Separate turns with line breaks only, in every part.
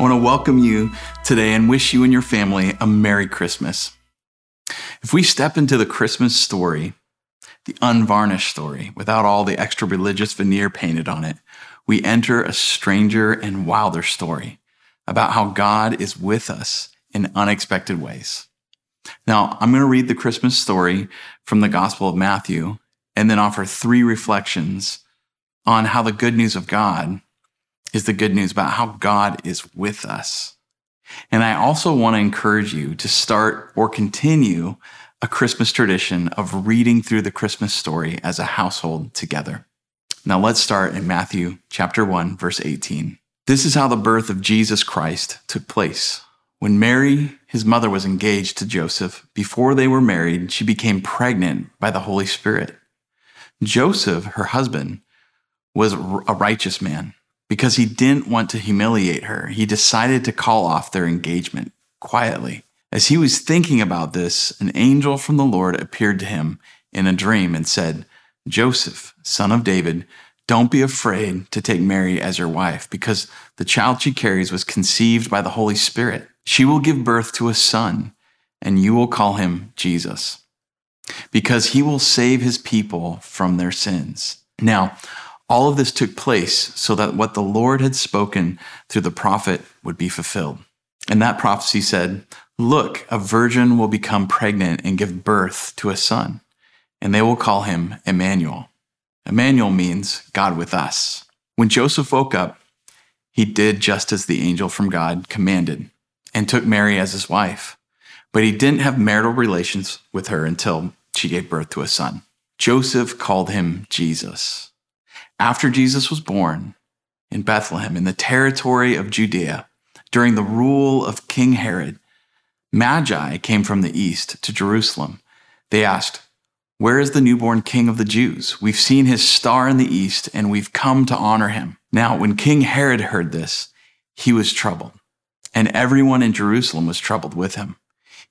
I want to welcome you today and wish you and your family a Merry Christmas. If we step into the Christmas story, the unvarnished story, without all the extra religious veneer painted on it, we enter a stranger and wilder story about how God is with us in unexpected ways. Now, I'm going to read the Christmas story from the Gospel of Matthew and then offer three reflections on how the good news of God is the good news about how God is with us. And I also want to encourage you to start or continue a Christmas tradition of reading through the Christmas story as a household together. Now let's start in Matthew chapter 1 verse 18. This is how the birth of Jesus Christ took place. When Mary, his mother, was engaged to Joseph, before they were married, she became pregnant by the Holy Spirit. Joseph, her husband, was a righteous man because he didn't want to humiliate her, he decided to call off their engagement quietly. As he was thinking about this, an angel from the Lord appeared to him in a dream and said, Joseph, son of David, don't be afraid to take Mary as your wife, because the child she carries was conceived by the Holy Spirit. She will give birth to a son, and you will call him Jesus, because he will save his people from their sins. Now, all of this took place so that what the Lord had spoken through the prophet would be fulfilled. And that prophecy said, Look, a virgin will become pregnant and give birth to a son, and they will call him Emmanuel. Emmanuel means God with us. When Joseph woke up, he did just as the angel from God commanded and took Mary as his wife. But he didn't have marital relations with her until she gave birth to a son. Joseph called him Jesus after Jesus was born in Bethlehem in the territory of Judea during the rule of King Herod, Magi came from the east to Jerusalem. They asked, Where is the newborn king of the Jews? We've seen his star in the east and we've come to honor him. Now, when King Herod heard this, he was troubled, and everyone in Jerusalem was troubled with him.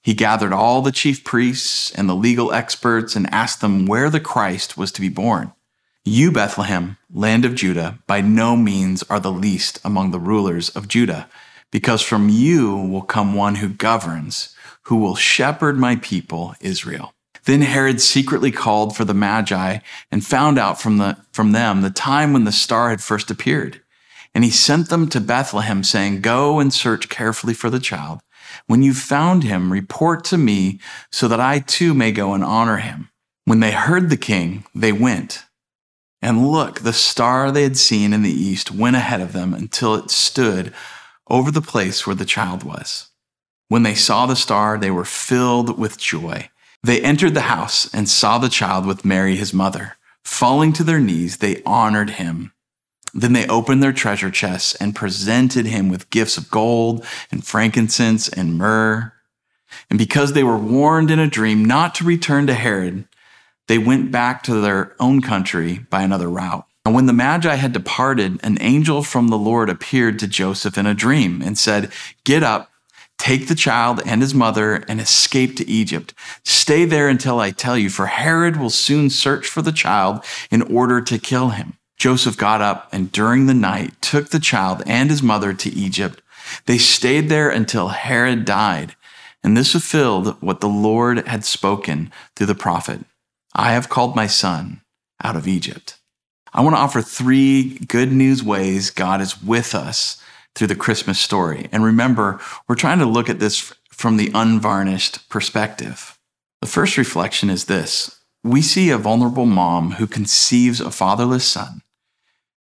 He gathered all the chief priests and the legal experts and asked them where the Christ was to be born. You, Bethlehem, land of Judah, by no means are the least among the rulers of Judah, because from you will come one who governs, who will shepherd my people, Israel. Then Herod secretly called for the Magi and found out from, the, from them the time when the star had first appeared. And he sent them to Bethlehem, saying, Go and search carefully for the child. When you've found him, report to me so that I too may go and honor him. When they heard the king, they went. And look, the star they had seen in the east went ahead of them until it stood over the place where the child was. When they saw the star, they were filled with joy. They entered the house and saw the child with Mary, his mother. Falling to their knees, they honored him. Then they opened their treasure chests and presented him with gifts of gold and frankincense and myrrh. And because they were warned in a dream not to return to Herod, they went back to their own country by another route. And when the Magi had departed, an angel from the Lord appeared to Joseph in a dream and said, Get up, take the child and his mother, and escape to Egypt. Stay there until I tell you, for Herod will soon search for the child in order to kill him. Joseph got up and during the night took the child and his mother to Egypt. They stayed there until Herod died. And this fulfilled what the Lord had spoken through the prophet. I have called my son out of Egypt. I want to offer three good news ways God is with us through the Christmas story. And remember, we're trying to look at this from the unvarnished perspective. The first reflection is this we see a vulnerable mom who conceives a fatherless son.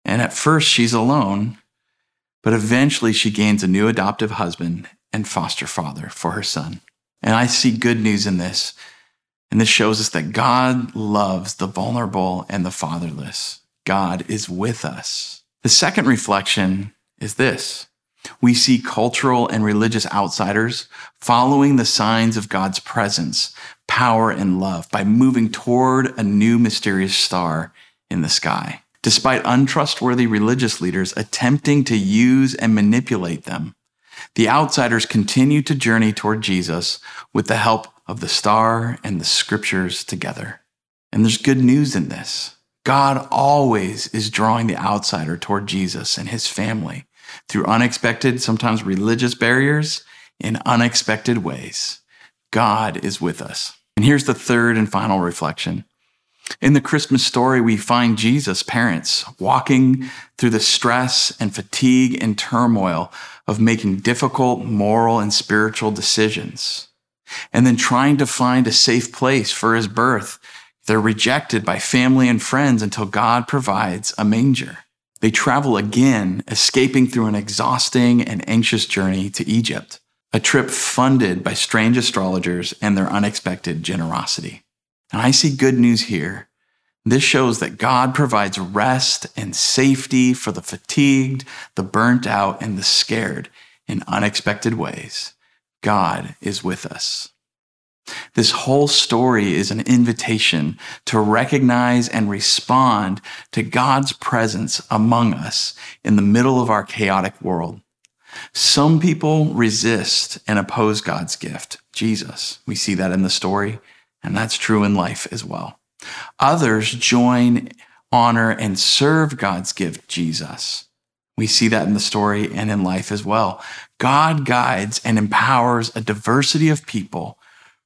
And at first, she's alone, but eventually, she gains a new adoptive husband and foster father for her son. And I see good news in this and this shows us that God loves the vulnerable and the fatherless. God is with us. The second reflection is this We see cultural and religious outsiders following the signs of God's presence, power, and love by moving toward a new mysterious star in the sky. Despite untrustworthy religious leaders attempting to use and manipulate them, the outsiders continue to journey toward Jesus with the help of the star and the scriptures together. And there's good news in this. God always is drawing the outsider toward Jesus and his family through unexpected, sometimes religious barriers in unexpected ways. God is with us. And here's the third and final reflection. In the Christmas story, we find Jesus' parents walking through the stress and fatigue and turmoil of making difficult moral and spiritual decisions, and then trying to find a safe place for his birth. They're rejected by family and friends until God provides a manger. They travel again, escaping through an exhausting and anxious journey to Egypt, a trip funded by strange astrologers and their unexpected generosity. And I see good news here. This shows that God provides rest and safety for the fatigued, the burnt out, and the scared in unexpected ways. God is with us. This whole story is an invitation to recognize and respond to God's presence among us in the middle of our chaotic world. Some people resist and oppose God's gift, Jesus. We see that in the story, and that's true in life as well. Others join, honor, and serve God's gift, Jesus. We see that in the story and in life as well. God guides and empowers a diversity of people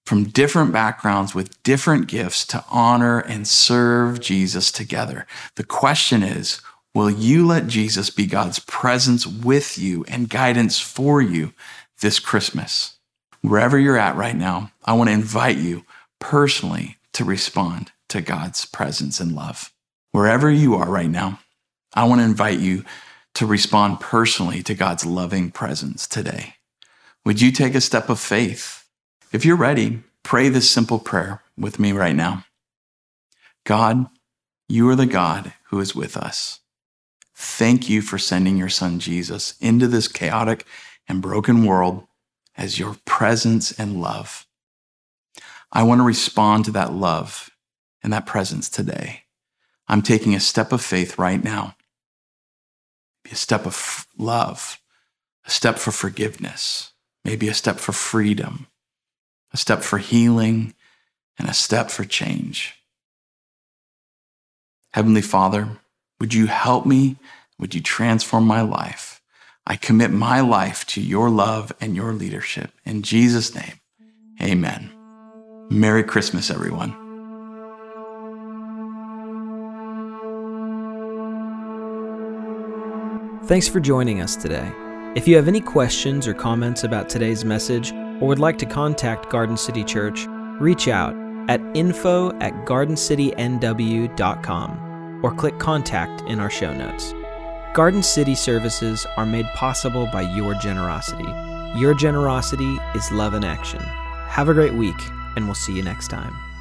from different backgrounds with different gifts to honor and serve Jesus together. The question is, will you let Jesus be God's presence with you and guidance for you this Christmas? Wherever you're at right now, I want to invite you personally to respond to God's presence and love. Wherever you are right now, I want to invite you to respond personally to God's loving presence today. Would you take a step of faith? If you're ready, pray this simple prayer with me right now. God, you are the God who is with us. Thank you for sending your son Jesus into this chaotic and broken world as your presence and love. I want to respond to that love and that presence today. I'm taking a step of faith right now, a step of love, a step for forgiveness, maybe a step for freedom, a step for healing, and a step for change. Heavenly Father, would you help me? Would you transform my life? I commit my life to your love and your leadership. In Jesus' name, amen. Merry Christmas, everyone.
Thanks for joining us today. If you have any questions or comments about today's message, or would like to contact Garden City Church, reach out at info at gardencitynw.com or click contact in our show notes. Garden City services are made possible by your generosity. Your generosity is love in action. Have a great week, and we'll see you next time.